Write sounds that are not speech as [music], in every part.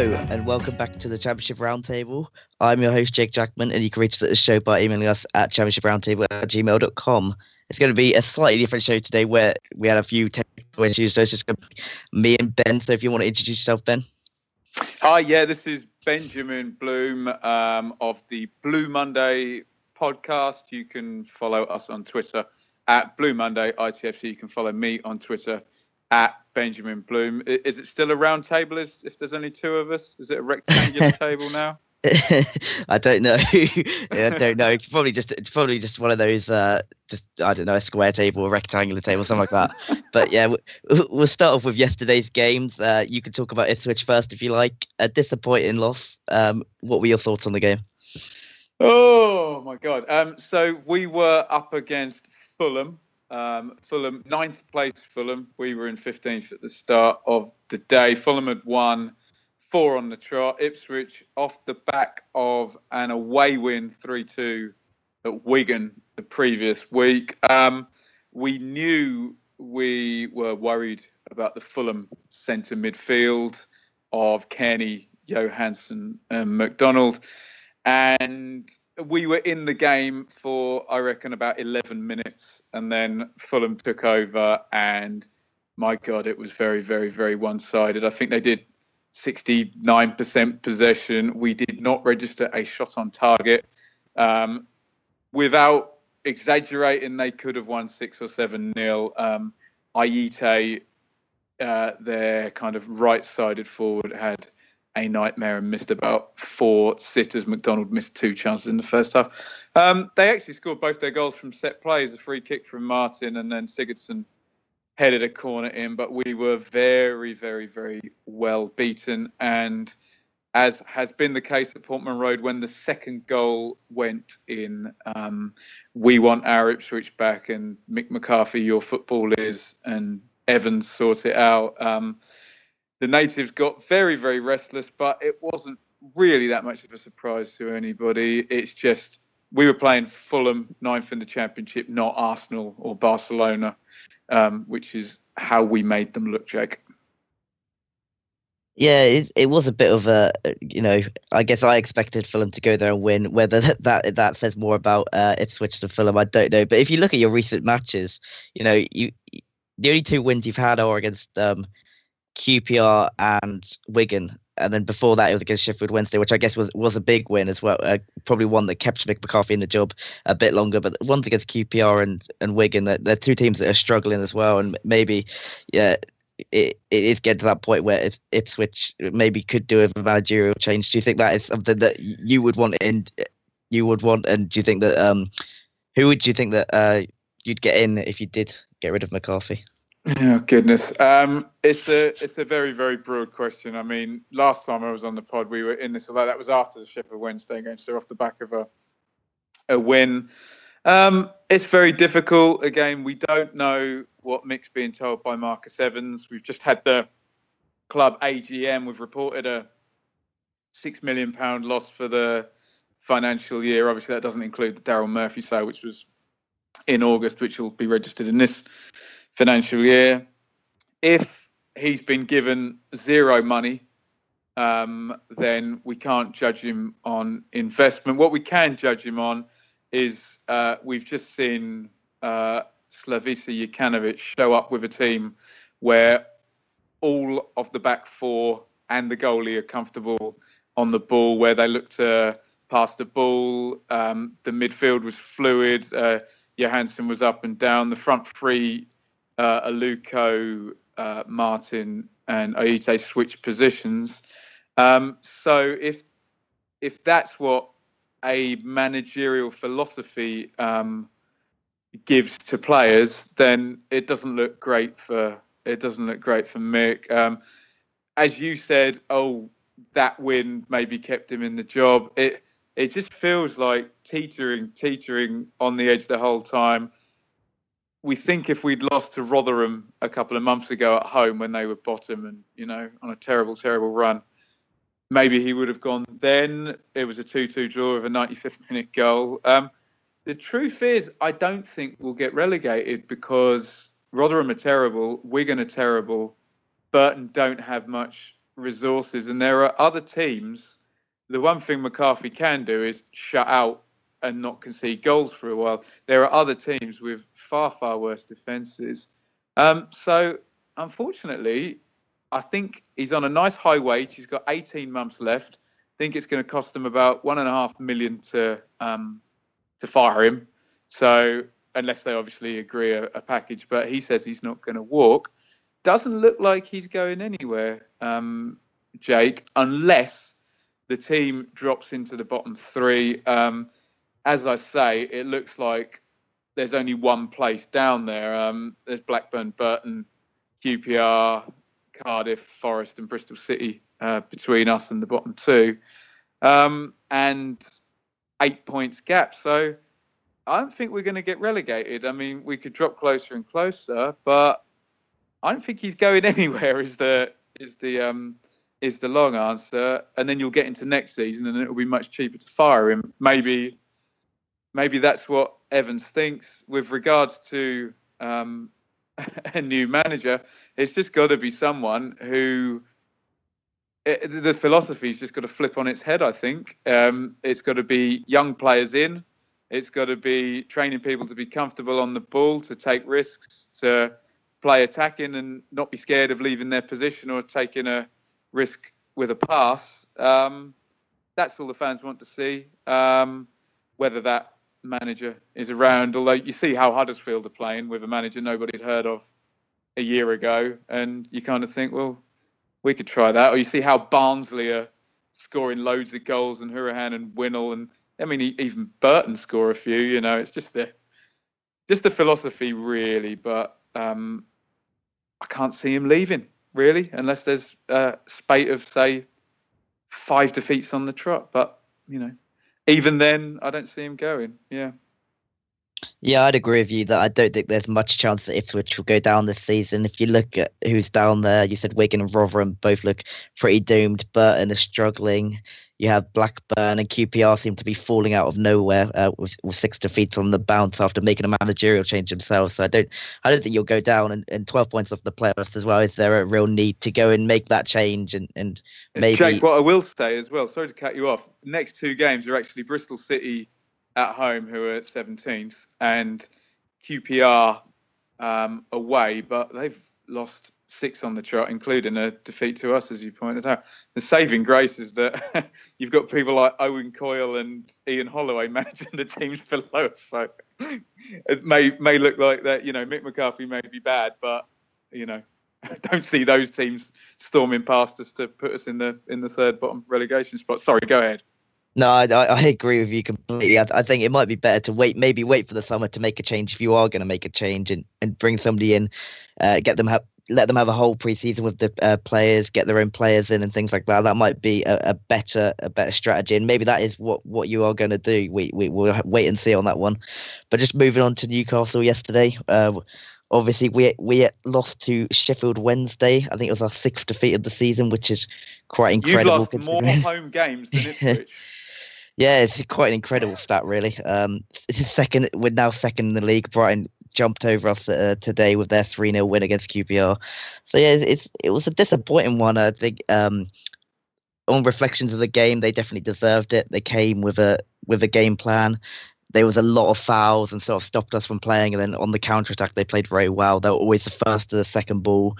Hello and welcome back to the Championship Roundtable. I'm your host, Jake Jackman, and you can reach us at the show by emailing us at championshiproundtable at gmail.com. It's going to be a slightly different show today where we had a few technical issues, so it's just going to be me and Ben. So if you want to introduce yourself, Ben. Hi, yeah, this is Benjamin Bloom um, of the Blue Monday podcast. You can follow us on Twitter at Blue Monday ITFC. You can follow me on Twitter at Benjamin Bloom. Is it still a round table? Is if there's only two of us? Is it a rectangular [laughs] table now? [laughs] I don't know. [laughs] I don't know. It's probably just it's probably just one of those uh just I don't know a square table, a rectangular table, something like that. but yeah, we- we'll start off with yesterday's games. Uh, you can talk about Ipswich first if you like. A disappointing loss. Um, what were your thoughts on the game? Oh my God! Um, so we were up against Fulham. Um, Fulham, ninth place Fulham. We were in 15th at the start of the day. Fulham had won four on the trot. Ipswich off the back of an away win 3 2 at Wigan the previous week. Um, we knew we were worried about the Fulham centre midfield of Cairney, Johansen, and McDonald. And we were in the game for, I reckon, about 11 minutes. And then Fulham took over. And my God, it was very, very, very one sided. I think they did 69% possession. We did not register a shot on target. Um, without exaggerating, they could have won six or seven nil. Um, Ayite, uh, their kind of right-sided forward, had a nightmare and missed about four sitters. McDonald missed two chances in the first half. Um, they actually scored both their goals from set plays: a free kick from Martin, and then Sigurdsson headed a corner in. But we were very, very, very well beaten, and as has been the case at Portman Road, when the second goal went in, um, we want our Ipswich back, and Mick McCarthy, your football is, and Evans sort it out. Um, the natives got very, very restless, but it wasn't really that much of a surprise to anybody. It's just we were playing Fulham ninth in the Championship, not Arsenal or Barcelona, um, which is how we made them look, Jake. Yeah, it, it was a bit of a, you know, I guess I expected Fulham to go there and win. Whether that [laughs] that, that says more about uh, Ipswich than Fulham, I don't know. But if you look at your recent matches, you know, you the only two wins you've had are against um, QPR and Wigan, and then before that it was against Sheffield Wednesday, which I guess was was a big win as well. Uh, probably one that kept Mick McCarthy in the job a bit longer. But ones against QPR and and Wigan, they're, they're two teams that are struggling as well, and maybe yeah. It, it is getting to that point where Ipswich maybe could do a managerial change. Do you think that is something that you would want in? You would want, and do you think that um, who would you think that uh, you'd get in if you did get rid of McCarthy? Oh goodness, um, it's a it's a very very broad question. I mean, last time I was on the pod, we were in this. Although that was after the Sheffield Wednesday game, so off the back of a a win. Um, it's very difficult. Again, we don't know what Mick's being told by Marcus Evans. We've just had the club AGM. We've reported a six million pound loss for the financial year. Obviously, that doesn't include the Daryl Murphy sale, which was in August, which will be registered in this financial year. If he's been given zero money, um, then we can't judge him on investment. What we can judge him on is uh, we've just seen uh, Slavisa Jokanovic show up with a team where all of the back four and the goalie are comfortable on the ball, where they look to pass the ball. Um, the midfield was fluid. Uh, Johansen was up and down. The front three, uh, Aluko, uh, Martin, and Ayite switch positions. Um, so if if that's what a managerial philosophy um, gives to players, then it doesn't look great for it doesn't look great for Mick. Um, as you said, oh, that win maybe kept him in the job. It it just feels like teetering, teetering on the edge the whole time. We think if we'd lost to Rotherham a couple of months ago at home when they were bottom and you know on a terrible, terrible run, maybe he would have gone then. It was a 2-2 draw with a 95th minute goal. Um, the truth is, I don't think we'll get relegated because Rotherham are terrible, Wigan are terrible, Burton don't have much resources, and there are other teams. The one thing McCarthy can do is shut out and not concede goals for a while. There are other teams with far, far worse defences. Um, so, unfortunately, I think he's on a nice high wage. He's got 18 months left. I think it's going to cost them about one and a half million to um, to fire him. So unless they obviously agree a, a package, but he says he's not going to walk. Doesn't look like he's going anywhere, um, Jake, unless the team drops into the bottom three. Um, as I say, it looks like there's only one place down there. Um, there's Blackburn, Burton, QPR, Cardiff, Forest, and Bristol City uh, between us and the bottom two, um, and eight points gap. So I don't think we're going to get relegated. I mean, we could drop closer and closer, but I don't think he's going [laughs] anywhere. Is the is the um, is the long answer, and then you'll get into next season, and it'll be much cheaper to fire him. Maybe, maybe that's what Evans thinks with regards to um, [laughs] a new manager. It's just got to be someone who it, the philosophy's just got to flip on its head. I think um, it's got to be young players in. It's got to be training people to be comfortable on the ball, to take risks, to play attacking, and not be scared of leaving their position or taking a risk with a pass. Um, that's all the fans want to see. Um, whether that manager is around, although you see how Huddersfield are playing with a manager nobody had heard of a year ago, and you kind of think, well, we could try that. Or you see how Barnsley are scoring loads of goals and Hourihane and Winnall and I mean even Burton score a few. You know, it's just the just the philosophy really. But um, I can't see him leaving really unless there's a spate of say five defeats on the trot. But you know, even then, I don't see him going. Yeah. Yeah, I'd agree with you that I don't think there's much chance that Ipswich will go down this season. If you look at who's down there, you said Wigan and Rotherham both look pretty doomed. Burton is struggling. You have Blackburn and QPR seem to be falling out of nowhere uh, with, with, six defeats on the bounce after making a managerial change themselves. So I don't, I don't think you'll go down and, and 12 points off the playoffs as well. Is there a real need to go and make that change and and maybe? Jake, what I will say as well. Sorry to cut you off. Next two games are actually Bristol City at home, who are 17th, and QPR um, away, but they've lost six on the trot, including a defeat to us, as you pointed out. The saving grace is that [laughs] you've got people like Owen Coyle and Ian Holloway [laughs] managing the teams below us. So it may may look like that. You know, Mick McCarthy may be bad, but you know, I [laughs] don't see those teams storming past us to put us in the in the third bottom relegation spot. Sorry, go ahead. No, I, I agree with you completely. I, I, think it might be better to wait, maybe wait for the summer to make a change if you are going to make a change and, and bring somebody in, uh, get them have, let them have a whole preseason with the uh, players, get their own players in and things like that. That might be a, a better a better strategy, and maybe that is what, what you are going to do. We we will wait and see on that one. But just moving on to Newcastle yesterday. Uh, obviously, we we lost to Sheffield Wednesday. I think it was our sixth defeat of the season, which is quite incredible. You've lost more [laughs] home games than Ipswich. [laughs] Yeah, it's quite an incredible stat, really. Um, it's second. We're now second in the league. Brighton jumped over us uh, today with their three 0 win against QPR. So yeah, it's it was a disappointing one. I think um, on reflections of the game, they definitely deserved it. They came with a with a game plan there was a lot of fouls and sort of stopped us from playing. And then on the counter attack, they played very well. They were always the first to the second ball,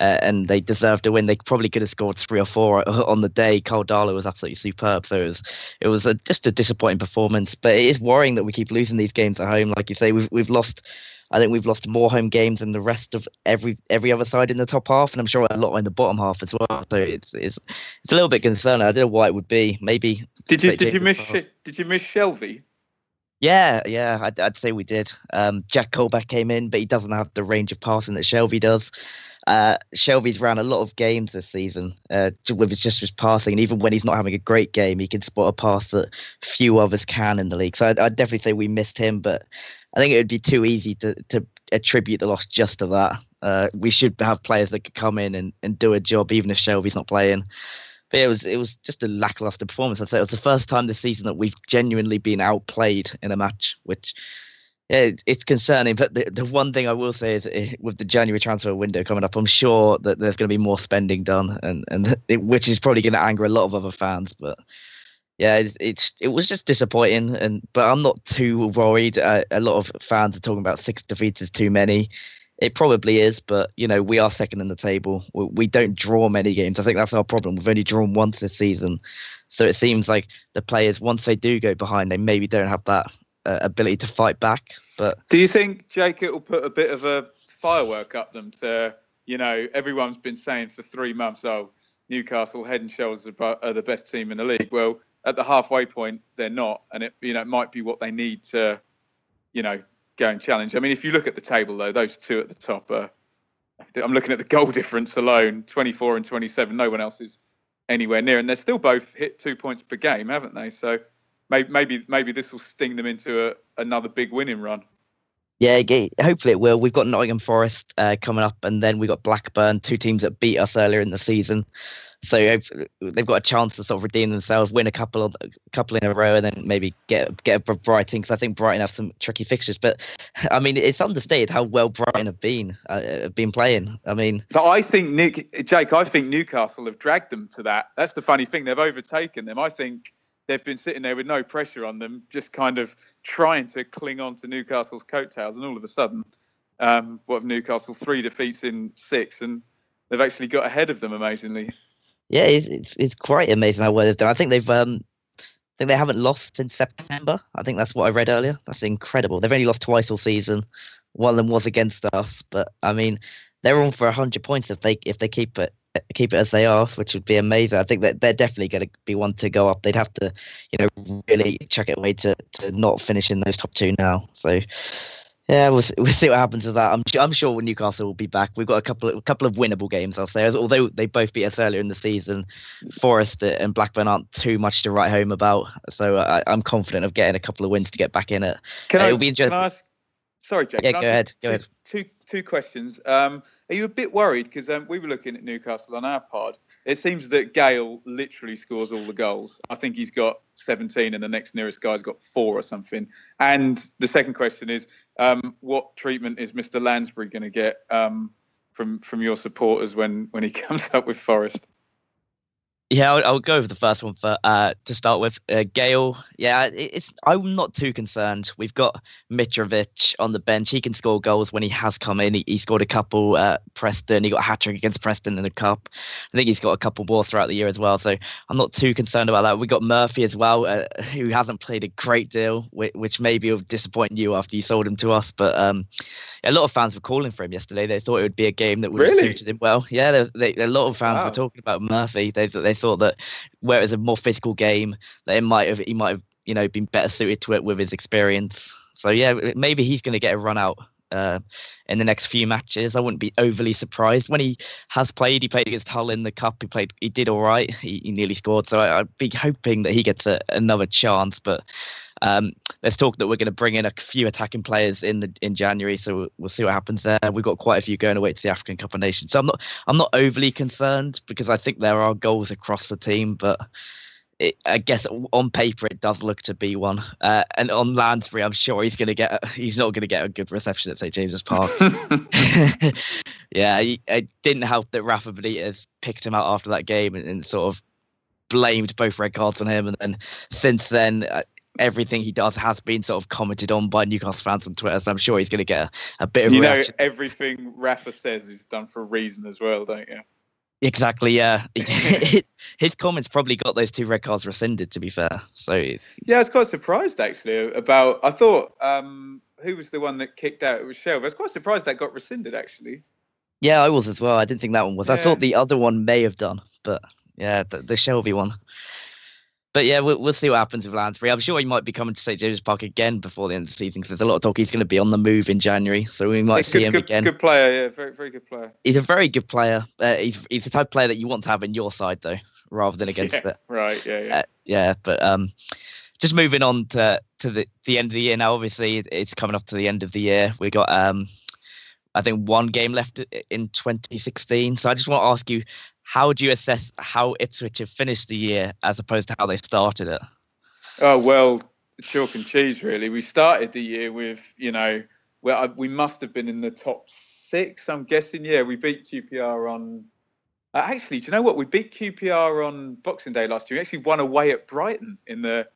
uh, and they deserved a win. They probably could have scored three or four on the day. Karl Darlow was absolutely superb. So it was it was a, just a disappointing performance. But it is worrying that we keep losing these games at home. Like you say, we've we've lost I think we've lost more home games than the rest of every every other side in the top half, and I'm sure a lot in the bottom half as well. So it's it's it's a little bit concerning. I don't know why it would be. Maybe did you did you miss did you miss Shelvey? Yeah, yeah, I'd, I'd say we did. Um, Jack Colback came in, but he doesn't have the range of passing that Shelvey does. Uh, Shelvey's ran a lot of games this season uh, with just his passing, and even when he's not having a great game, he can spot a pass that few others can in the league. So I'd, I'd definitely say we missed him, but I think it would be too easy to, to attribute the loss just to that. Uh, we should have players that could come in and, and do a job, even if Shelvey's not playing. But it was it was just a lackluster performance. I'd say it was the first time this season that we've genuinely been outplayed in a match, which yeah, it's concerning. But the, the one thing I will say is, eh, with the January transfer window coming up, I'm sure that there's going to be more spending done, and and it, which is probably going to anger a lot of other fans. But yeah, it's, it's it was just disappointing, and but I'm not too worried. Uh, a lot of fans are talking about six defeats is too many. It probably is, but you know we are second in the table. We, we don't draw many games. I think that's our problem. We've only drawn once this season, so it seems like the players once they do go behind, they maybe don't have that uh, ability to fight back. But do you think Jake it will put a bit of a firework up them to you know everyone's been saying for three months, oh Newcastle head and shoulders are the best team in the league. Well, at the halfway point, they're not, and it you know it might be what they need to you know go and challenge. I mean, if you look at the table though, those two at the top are. I'm looking at the goal [laughs] difference alone, 24 and 27. No one else is anywhere near, and they're still both hit two points per game, haven't they? So maybe maybe, maybe this will sting them into a, another big winning run. Yeah, hopefully it will. We've got Nottingham Forest uh, coming up, and then we've got Blackburn, two teams that beat us earlier in the season. So they've got a chance to sort of redeem themselves, win a couple of a couple in a row, and then maybe get get Brighton because I think Brighton have some tricky fixtures. But [laughs] I mean, it's understated how well Brighton have been uh, have been playing. I mean, I think Nick, Jake, I think Newcastle have dragged them to that. That's the funny thing; they've overtaken them. I think they've been sitting there with no pressure on them, just kind of trying to cling on to Newcastle's coattails, and all of a sudden, um, what have Newcastle three defeats in six, and they've actually got ahead of them amazingly. Yeah, it's it's, it's quite amazing how well they've done. I think they've um, I think they haven't lost since September. I think that's what I read earlier. That's incredible. They've only lost twice all season. One of them was against us, but I mean, they're on for hundred points if they if they keep it keep it as they are, which would be amazing. I think that they're definitely going to be one to go up. They'd have to, you know, really chuck it away to, to not finish in those top two now. So, yeah, we'll, [laughs] we'll see what happens with that. I'm I'm sure Newcastle will be back. We've got a couple of a couple of winnable games, I'll say. Although they both beat us earlier in the season, Forest and Blackburn aren't too much to write home about. So I, am confident of getting a couple of wins to get back in it. Can uh, I, it'll be interesting. Can I ask, sorry, Jake. Yeah, go ahead. Go two, ahead. Two two questions. Um, are you a bit worried because um, we were looking at Newcastle on our pod? It seems that Gayle literally scores all the goals. I think he's got 17, and the next nearest guy's got four or something. And the second question is, um, what treatment is Mr. Lansbury going to get um, from from your supporters when when he [laughs] comes up with Forest? Yeah, I'll, I'll, go over the first one for uh, to start with. Uh, Gayle, yeah, it's I'm not too concerned. We've got Mitrovic on the bench. He can score goals when he has come in. He, he scored a couple at Preston. He got a hat trick against Preston in the cup. I think he's got a couple more throughout the year as well. So I'm not too concerned about that. We got Murphy as well, uh, who hasn't played a great deal, which, which maybe will disappoint you after you sold him to us. But um, a lot of fans were calling for him yesterday. They thought it would be a game that would really? have suited him well. Yeah, they, they, a lot of fans wow. were talking about Murphy. They they thought that where it's a more physical game, that it might have he might have you know been better suited to it with his experience. So yeah, maybe he's going to get a run out uh, in the next few matches. I wouldn't be overly surprised when he has played. He played against Hull in the cup. He played. He did all right. He, he nearly scored. So I, would be hoping that he gets a, another chance. But um, there's talk that we're going to bring in a few attacking players in the in January, so we'll, we'll see what happens there. We've got quite a few going away to the African Cup of Nations, so I'm not I'm not overly concerned because I think there are goals across the team, but. It, I guess on paper it does look to be one. Uh, and on Lansbury, I'm sure he's going to get. A, he's not going to get a good reception at St James's Park. [laughs] [laughs] yeah, it didn't help that Rafa Benitez picked him out after that game and, and, sort of blamed both red cards on him. And then since then, uh, everything he does has been sort of commented on by Newcastle fans on Twitter. So I'm sure he's going to get a, a bit of. You reaction. know, everything Rafa says is done for a reason as well, don't you? Exactly. Yeah, [laughs] [laughs] his comments probably got those two red cards rescinded. To be fair, so yeah, I was quite surprised actually about. I thought um, who was the one that kicked out? It was Shelvey. I was quite surprised that got rescinded actually. Yeah, I was as well. I didn't think that one was. I thought the other one may have done, but yeah, the, the Shelvey one. But yeah, we'll, we'll see what happens with Lansbury. I'm sure he might be coming to St James's Park again before the end of the season because there's a lot of talk he's going to be on the move in January, so we might Yeah, see good, him good, again. good player, yeah, very very good player. He's a very good player. Uh, he's he's the type of player that you want to have in your side though, rather than against yeah, it. right, yeah, yeah. Uh, yeah, but um, just moving on to to the the end of the year now. Obviously, it's coming up to the end of the year. We got um, I think one game left in 2016. So I just want to ask you, how do you assess how Ipswich have finished the year as opposed to how they started it? Oh well, chalk and cheese really. We started the year with you know, well we must have been in the top six. I'm guessing. Yeah, we beat QPR on. Uh, actually, do you know what? We beat QPR on Boxing Day last year. We actually won away at Brighton in the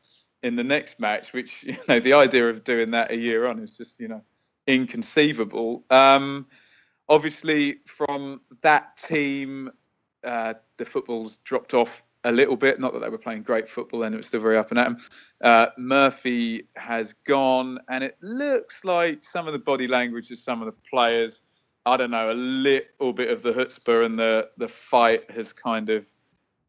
in the next match. Which [laughs] you know, the idea of doing that a year on is just you know inconceivable. Um, obviously, from that team, uh, the football's dropped off a little bit. Not that they were playing great football then; it was still very up and at 'em. Uh, Murphy has gone, and it looks like some of the body language of some of the players. I don't know, a little bit of the chutzpah and the the fight has kind of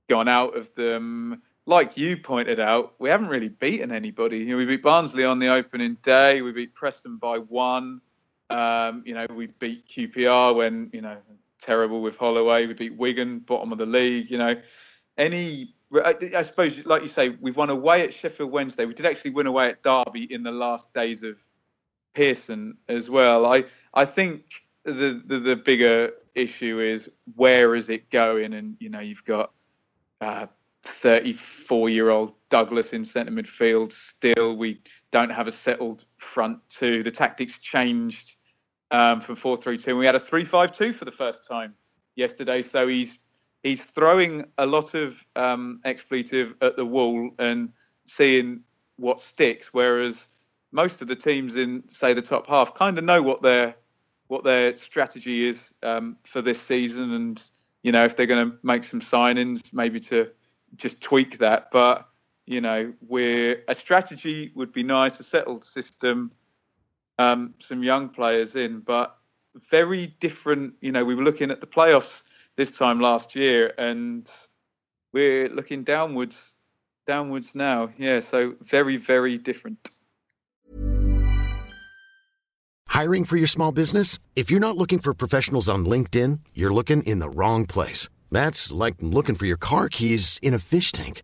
gone out of them. Like you pointed out, we haven't really beaten anybody. You know, we beat Barnsley on the opening day. We beat Preston by one. Um, you know, we beat QPR when you know terrible with Holloway. We beat Wigan, bottom of the league. You know, any. I suppose, like you say, we've won away at Sheffield Wednesday. We did actually win away at Derby in the last days of Pearson as well. I I think the the, the bigger issue is where is it going? And you know, you've got uh, 34 year old Douglas in centre midfield. Still, we don't have a settled front two. The tactics changed um, from 4 3 2. We had a 3 5 2 for the first time yesterday. So he's he's throwing a lot of um, expletive at the wall and seeing what sticks. Whereas most of the teams in, say, the top half kind of know what their what their strategy is um, for this season, and you know if they're going to make some signings, maybe to just tweak that. But you know, we're a strategy would be nice, a settled system, um, some young players in, but very different. You know, we were looking at the playoffs this time last year, and we're looking downwards, downwards now. Yeah, so very, very different. Hiring for your small business? If you're not looking for professionals on LinkedIn, you're looking in the wrong place. That's like looking for your car keys in a fish tank.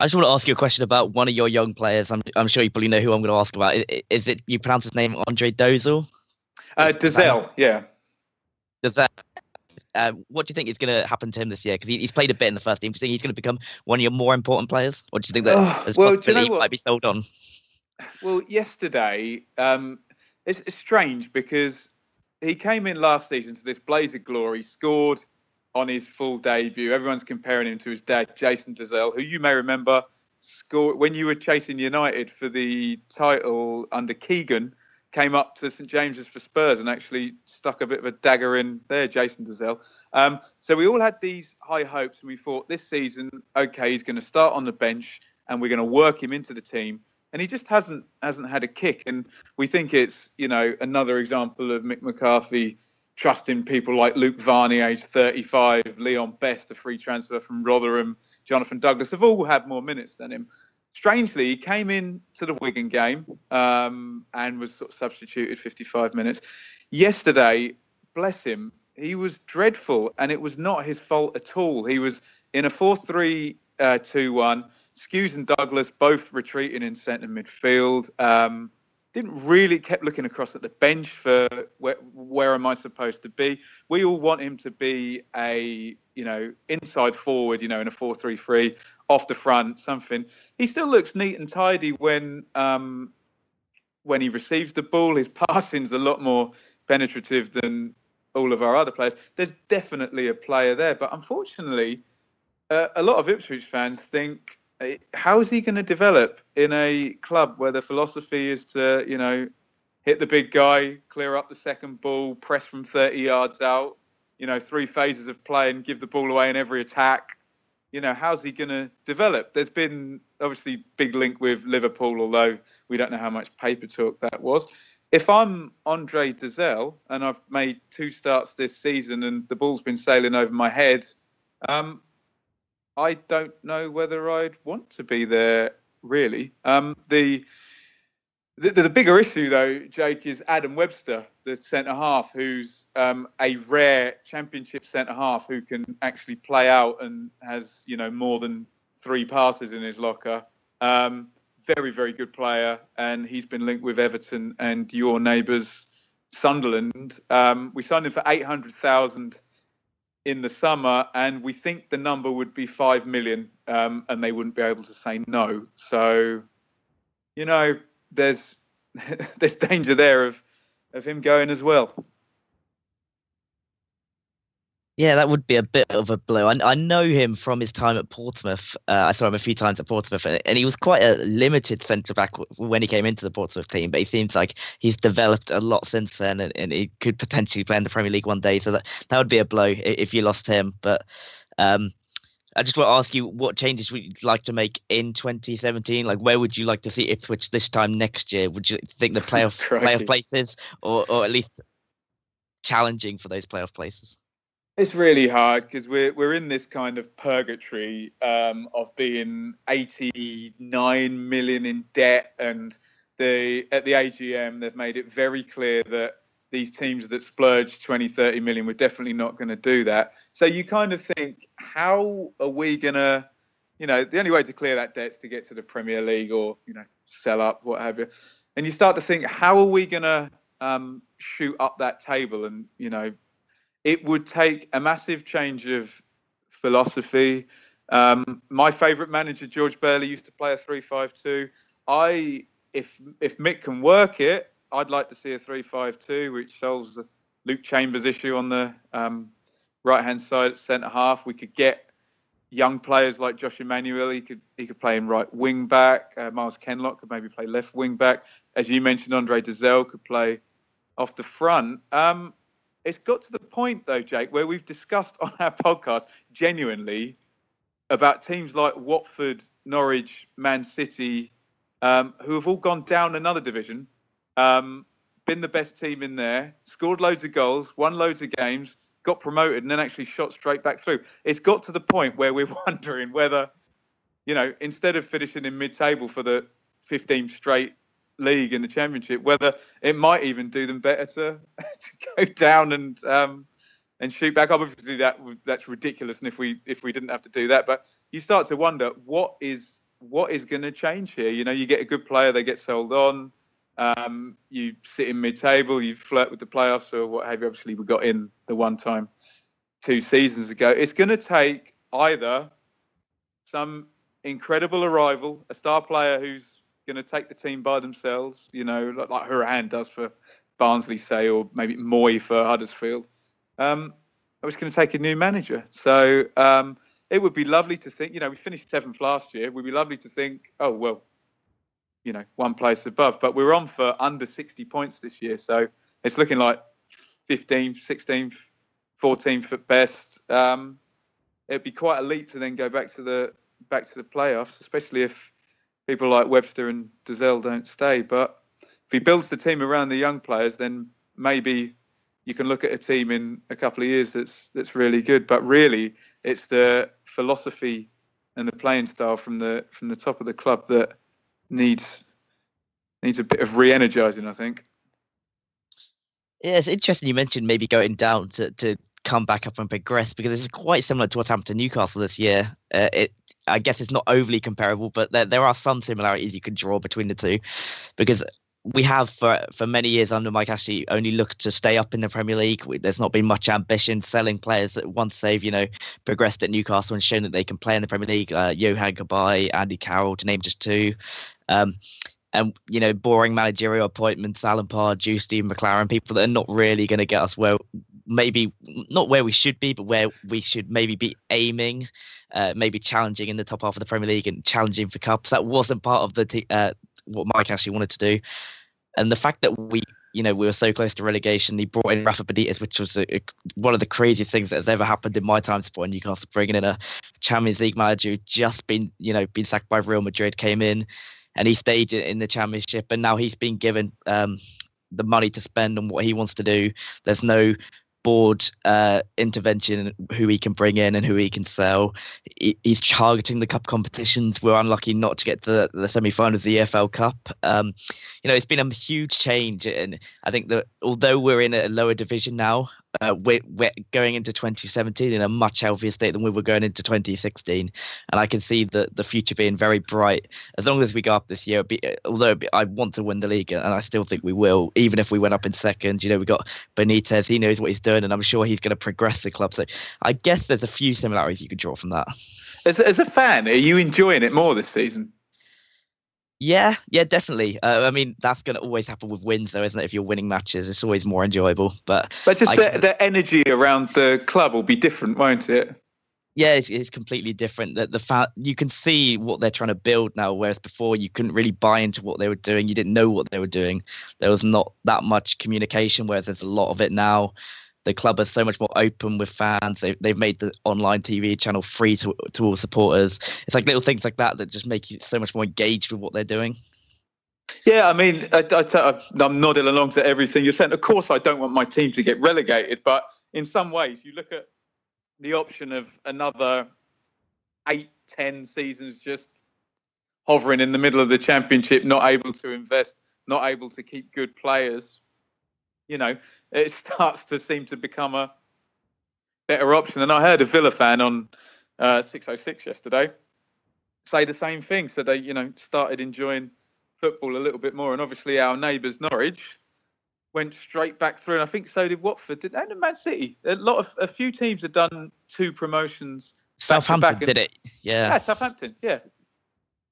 I just want to ask you a question about one of your young players. I'm I'm sure you probably know who I'm going to ask about. I- I- Is it you pronounce his name Andre Dozel? Uh, Dazelle, yeah. That? Uh, what do you think is going to happen to him this year? Because he, he's played a bit in the first team. Do you think he's going to become one of your more important players, or do you think that Oh, well, you know he might be sold on? Well, yesterday, um, it's, it's strange because he came in last season to this blaze of glory, scored on his full debut. Everyone's comparing him to his dad, Jason Dozzell, who you may remember scored when you were chasing United for the title under Keegan. Came up to St James's for Spurs and actually stuck a bit of a dagger in there, Jason Dozzell. Um, so we all had these high hopes, and we thought this season, okay, he's going to start on the bench, and we're going to work him into the team and he just hasn't hasn't had a kick. And we think it's you know another example of Mick McCarthy trusting people like Luke Varney, age 35, Leon Best, a free transfer from Rotherham, Jonathan Douglas have all had more minutes than him. Strangely, he came in to the Wigan game um, and was sort of substituted 55 minutes. Yesterday, bless him, he was dreadful, and it was not his fault at all. He was in a 4 3 uh, 2 1. Skuse and Douglas both retreating in centre midfield. Um, didn't really kept looking across at the bench for where, where am I supposed to be. We all want him to be a you know inside forward, you know, in a four-three-three, off the front, something. He still looks neat and tidy when um, when he receives the ball. His [laughs] passing's a lot more penetrative than all of our other players. There's definitely a player there, but unfortunately, uh, a lot of Ipswich fans think how is he going to develop in a club where the philosophy is to, you know, hit the big guy, clear up the second ball, press from 30 yards out, you know, three phases of play and give the ball away in every attack? You know, how's he going to develop? There's been obviously big link with Liverpool, although we don't know how much paper talk that was. If I'm Andre Dozzell and I've made two starts this season and the ball's been sailing over my head, um, I don't know whether I'd want to be there really. Um, the, the, the bigger issue though, Jake, is Adam Webster, the centre half, who's um, a rare Championship centre half who can actually play out and has you know more than three passes in his locker. Um, very very good player, and he's been linked with Everton and your neighbours Sunderland. Um, we signed him for eight hundred thousand in the summer, and we think the number would be five million, um, and they wouldn't be able to say no. So, you know, there's [laughs] there's danger there of of him going as well. Yeah, that would be a bit of a blow. I, I know him from his time at Portsmouth. Uh, I saw him a few times at Portsmouth, and, and he was quite a limited centre back when he came into the Portsmouth team. But he seems like he's developed a lot since then, and, and he could potentially play in the Premier League one day. So that that would be a blow if you lost him. But um, I just want to ask you what changes would you like to make in 2017? Like, where would you like to see Ipswich this time next year? Would you think the [laughs] playoff playoff places, or or at least challenging for those playoff places? It's really hard because we're we're in this kind of purgatory um, of being 89 million in debt, and the at the AGM they've made it very clear that these teams that splurge 20, 30 million, we're definitely not going to do that. So you kind of think, how are we going to, you know, the only way to clear that debt is to get to the Premier League or you know sell up, what have you, and you start to think, how are we going to um, shoot up that table and you know it would take a massive change of philosophy. Um, my favourite manager, George Burley, used to play a three-five-two. I, if if Mick can work it, I'd like to see a three-five-two, which solves the Luke Chambers issue on the um, right-hand side at centre half. We could get young players like Josh Emmanuel. He could he could play in right wing back. Uh, Myles Kenlock could maybe play left wing back. As you mentioned, Andre Dozzell could play off the front. Um, it's got to the point though, Jake, where we've discussed on our podcast genuinely about teams like Watford, Norwich, Man City, um, who have all gone down another division, um, been the best team in there, scored loads of goals, won loads of games, got promoted, and then actually shot straight back through. It's got to the point where we're [laughs] wondering whether, you know, instead of finishing in mid-table for the 15 straight league in the championship, whether it might even do them better to [laughs] to go down and um, and shoot back up. Obviously, that that's ridiculous, and if we if we didn't have to do that, but you start to wonder what is what is going to change here. You know, you get a good player, they get sold on. Um, you sit in mid-table, you flirt with the playoffs or what have you. Obviously, we got in the one time two seasons ago. It's going to take either some incredible arrival, a star player who's going to take the team by themselves, you know, like, like does for Barnsley, say, or maybe Mooy for Huddersfield. Um, I was going to take a new manager. So um, it would be lovely to think, you know, we finished seventh last year. It would be lovely to think, oh, well, you know, one place above. But we're on for under 60 points this year. So it's looking like 15th, 16th, 14th at best. Um, it'd be quite a leap to then go back to the back to the playoffs, especially if people like Webster and Dozzell don't stay. But if he builds the team around the young players, then maybe you can look at a team in a couple of years that's that's really good. But really, it's the philosophy and the playing style from the from the top of the club that needs needs a bit of re-energizing, I think. Yeah, it's interesting you mentioned maybe going down to, to come back up and progress because this is quite similar to what's happened to Newcastle this year. Uh, it, I guess it's not overly comparable, but there, there are some similarities you can draw between the two because we have for for many years under Mike Ashley only looked to stay up in the Premier League. We, there's not been much ambition selling players that once they've you know progressed at Newcastle and shown that they can play in the Premier League. Uh, Yohan Cabaye, Andy Carroll, to name just two. Um, and you know, boring managerial appointments, Alan Parr, Pardew, Steve McClaren, people that are not really going to get us where maybe not where we should be, but where we should maybe be aiming, uh, maybe challenging in the top half of the Premier League and challenging for cups. That wasn't part of the t- uh, what Mike actually wanted to do, and the fact that we. You know, we were so close to relegation. He brought in Rafa Benitez, which was a, a, one of the craziest things that has ever happened in my time supporting Newcastle. Bringing in a Champions League manager who just been, you know, been sacked by Real Madrid, came in, and he stayed in the championship and now he's been given um, the money to spend on what he wants to do. There's no board uh, intervention who he can bring in and who he can sell. He, he's targeting the cup competitions. We're unlucky not to get the, the semi-final of the EFL Cup. Um, you know it's been a huge change and I think that although we're in a lower division now uh, we're, we're going into 2017 in a much healthier state than we were going into 2016, and I can see the the future being very bright as long as we go up this year. Be, although I want to win the league, and I still think we will, even if we went up in second. You know, we got Benitez; he knows what he's doing, and I'm sure he's going to progress the club. So I guess there's a few similarities you could draw from that. As as a fan, are you enjoying it more this season? Yeah, yeah, definitely. Uh, I mean, that's going to always happen with wins, though, isn't it? If you're winning matches, it's always more enjoyable. But but just I, the, the energy around the club will be different, won't it? Yeah, it's, it's completely different. That the fact you can see what they're trying to build now, whereas before you couldn't really buy into what they were doing. You didn't know what they were doing. There was not that much communication, whereas there's a lot of it now the club is so much more open with fans. They've, they've made the online TV channel free to, to all supporters. It's like little things like that that just make you so much more engaged with what they're doing. Yeah, I mean, I, I, I'm nodding along to everything you're saying. Of course, I don't want my team to get relegated, but in some ways, you look at the option of another eight, ten seasons just hovering in the middle of the championship, not able to invest, not able to keep good players you know, it [laughs] starts to seem to become a better option. And I heard a Villa fan on uh, 606 yesterday say the same thing. So they, you know, started enjoying football a little bit more. And obviously, our neighbours Norwich went straight back through. And I think so did Watford. Did and Man City. A lot of a few teams have done two promotions. Southampton did it. Yeah. Yeah, Southampton. Yeah.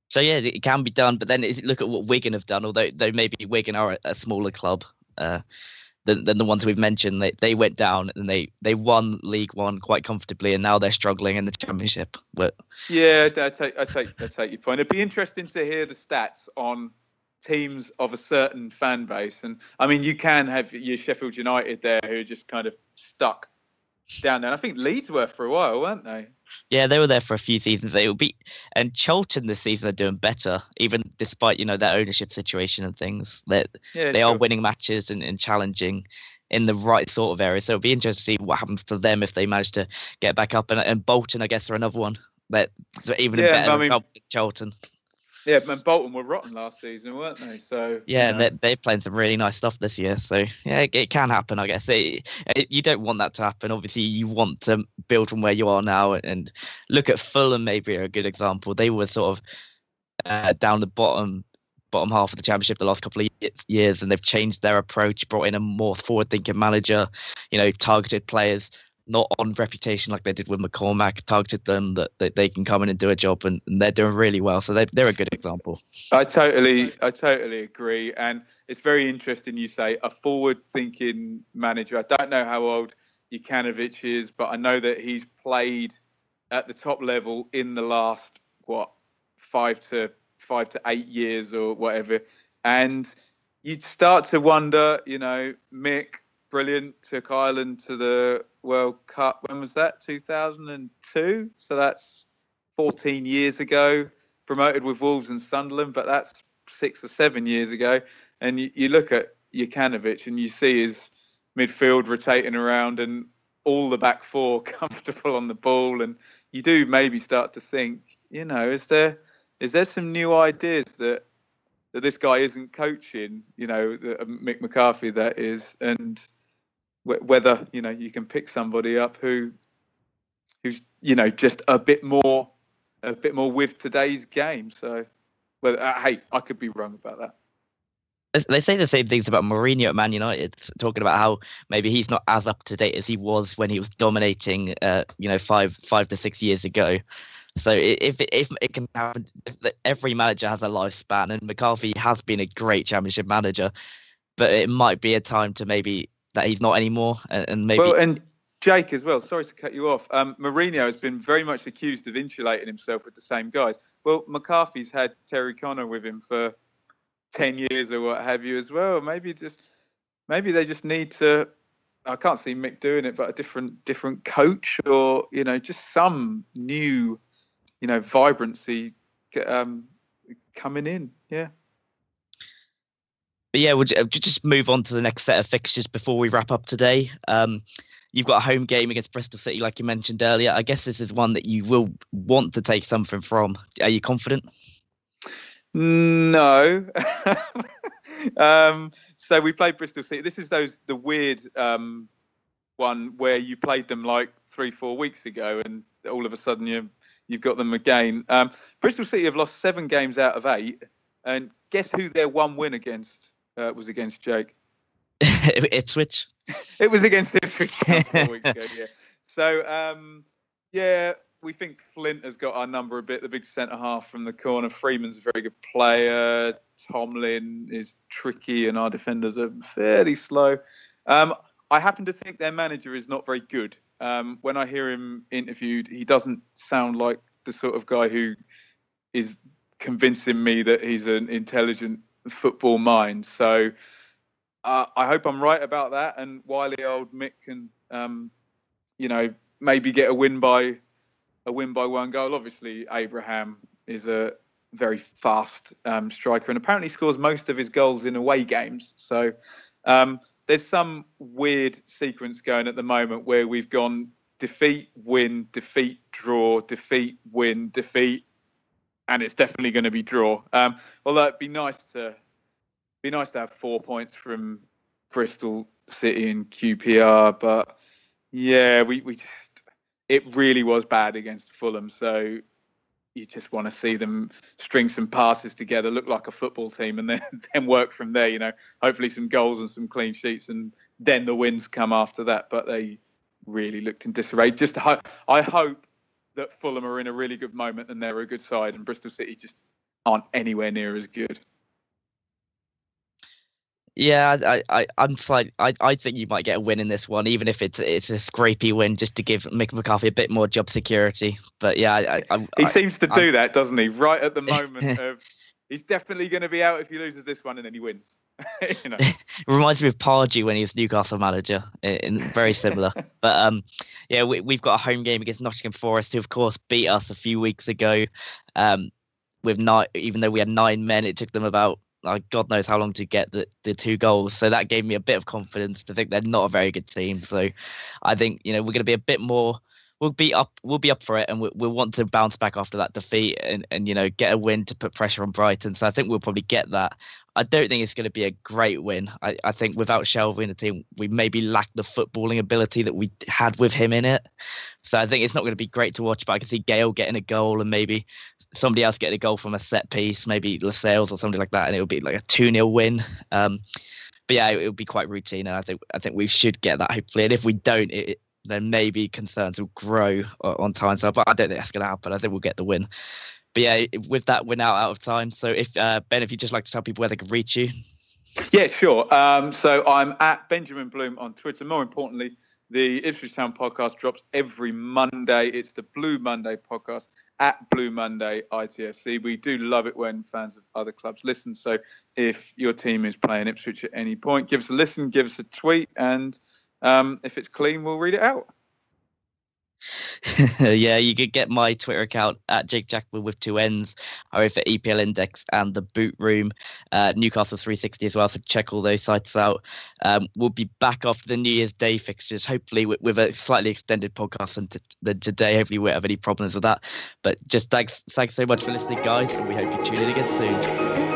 So yeah, it can be done. But then look at what Wigan have done. Although though maybe Wigan are a, a smaller club. Uh, than, than the ones we've mentioned. They they went down and they they won League One quite comfortably, and now they're struggling in the Championship. But yeah, I take I take I take your point. It'd be interesting to hear the stats on teams of a certain fan base, and I mean, you can have your Sheffield United there who are just kind of stuck down there. And I think Leeds were for a while, weren't they? Yeah, they were there for a few seasons. They will be, and Charlton this season are doing better, even despite you know their ownership situation and things. That yeah, they sure. are winning matches and, and challenging in the right sort of area. So it'll be interesting to see what happens to them if they manage to get back up. And, and Bolton, I guess, are another one that even yeah, better I mean, than Charlton. Yeah, and Bolton were rotten last season, weren't they? So yeah, you know. they're, they're playing some really nice stuff this year. So yeah, it, it can happen, I guess. It, it, you don't want that to happen. Obviously, you want to build from where you are now, and look at Fulham. Maybe a good example. They were sort of uh, down the bottom bottom half of the championship the last couple of years, and they've changed their approach, brought in a more forward-thinking manager. You know, targeted players not on reputation like they did with McCormack, targeted them that, that they can come in and do a job, and, and they're doing really well. So they, they're a good example. I totally, I totally agree, and it's very interesting. You say a forward-thinking manager. I don't know how old Jokanovic is, but I know that he's played at the top level in the last what five to five to eight years or whatever, and you'd start to wonder, you know, Mick brilliant. Took Ireland to the World Cup. When was that? 2002. So that's 14 years ago. Promoted with Wolves and Sunderland, but that's six or seven years ago. And you, you look at Jokanovic and you see his midfield rotating around and all the back four [laughs] comfortable on the ball. And you do maybe start to think, you know, is there is there some new ideas that that this guy isn't coaching? You know, uh, Mick McCarthy that is, and whether you know you can pick somebody up who who's you know just a bit more a bit more with today's game. So, well, uh, hey, I could be wrong about that they say the same things about Mourinho at Man United, talking about how maybe he's not as up to date as he was when he was dominating, uh, you know, five five to six years ago. So if if it can happen, every manager has a lifespan, and McCarthy has been a great Championship manager, but it might be a time to maybe that he's not anymore, and, maybe. Well, and Jake as well. Sorry to cut you off. Um, Mourinho has been very much accused of insulating himself with the same guys. Well, McCarthy's had Terry Connor with him for ten years or what have you as well. Maybe just maybe they just need to. I can't see Mick doing it, but a different different coach or you know just some new you know vibrancy um, coming in. Yeah. But yeah, we'll just move on to the next set of fixtures before we wrap up today. Um, you've got a home game against Bristol City, like you mentioned earlier. I guess this is one that you will want to take something from. Are you confident? No. [laughs] um, so we played Bristol City. This is those the weird um, one where you played them like three, four weeks ago, and all of a sudden you you've got them again. Um, Bristol City have lost seven games out of eight, and guess who their one win against uh, was against Jake? [laughs] Ipswich. [laughs] it was against Ipswich four weeks [laughs] ago. Yeah. So um, yeah, we think Flint has got our number a bit. The big centre half from the corner. Freeman's a very good player. Tomlin is tricky, and our defenders are fairly slow. Um, I happen to think their manager is not very good. Um, when I hear him interviewed, he doesn't sound like the sort of guy who is convincing me that he's an intelligent football mind. So uh, I hope I'm right about that, and wily old Mick can, um, you know, maybe get a win by a win by one goal. Obviously, Abraham is a very fast um, striker and apparently scores most of his goals in away games. So um, there's some weird sequence going at the moment where we've gone defeat, win, defeat, draw, defeat, win, defeat, and it's definitely going to be draw. Um, although it'd be nice to be nice to have four points from Bristol City and QPR, but yeah, we, we just it really was bad against Fulham. So you just want to see them string some passes together, look like a football team, and then [laughs] then work from there. You know, hopefully some goals and some clean sheets, and then the wins come after that. But they really looked in disarray. Just ho- I hope that Fulham are in a really good moment and they're a good side, and Bristol City just aren't anywhere near as good. Yeah, I, I, I'm fine. I, I think you might get a win in this one, even if it's it's a scrapey win, just to give Mick McCarthy a bit more job security. But yeah, I, I, he seems to do that, doesn't he? Right at the moment [laughs] of he's definitely going to be out if he loses this one and then he wins. [laughs] you know, [laughs] reminds me of Pardew when he was Newcastle manager. In, very similar, [laughs] but um, yeah, we, we've got a home game against Nottingham Forest, who of course beat us a few weeks ago. Um, with nine, even though we had nine men, it took them about like God knows how long to get the, the two goals. So that gave me a bit of confidence to think they're not a very good team. So I think you know we're going to be a bit more. We'll be up. We'll be up for it, and we'll, we'll want to bounce back after that defeat, and, and you know get a win to put pressure on Brighton. So I think we'll probably get that. I don't think it's going to be a great win. I, I think without Shelvey in the team, we maybe lack the footballing ability that we had with him in it. So I think it's not going to be great to watch. But I can see Gayle getting a goal and maybe somebody else getting a goal from a set piece, maybe Lascelles or something like that, and it would be like a 2 0 win. Um, but yeah, it, would be quite routine, and I think I think we should get that hopefully. And if we don't, it, then maybe concerns will grow on time. So, but I don't think that's going to happen. I think we'll get the win. But yeah, with that, we're now out of time. So if uh, Ben, if you just like to tell people where they can reach you. Yeah, sure. Um, so I'm at Benjamin Bloom on Twitter. More importantly, the Ipswich Town podcast drops every Monday. It's the Blue Monday podcast at Blue Monday ITFC. We do love it when fans of other clubs listen. So if your team is playing Ipswich at any point, give us a listen, give us a tweet, and um, if it's clean, we'll read it out. [laughs] yeah, you could get my Twitter account at Jake Jackman with two N's. I wrote for EPL Index and the Boot Room, uh, Newcastle 360 as well. So check all those sites out. Um, we'll be back after the New Year's Day fixtures, hopefully with, with a slightly extended podcast than, t- than today. Hopefully, we won't have any problems with that. But just thanks, thanks so much for listening, guys, and we hope you tune in again soon.